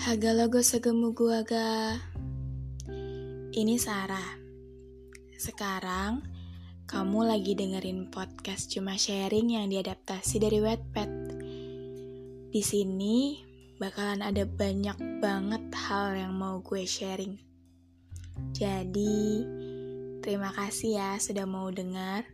Haga logo segemu gua ga. Ini Sarah. Sekarang kamu lagi dengerin podcast cuma sharing yang diadaptasi dari Wattpad. Di sini bakalan ada banyak banget hal yang mau gue sharing. Jadi, terima kasih ya sudah mau dengar.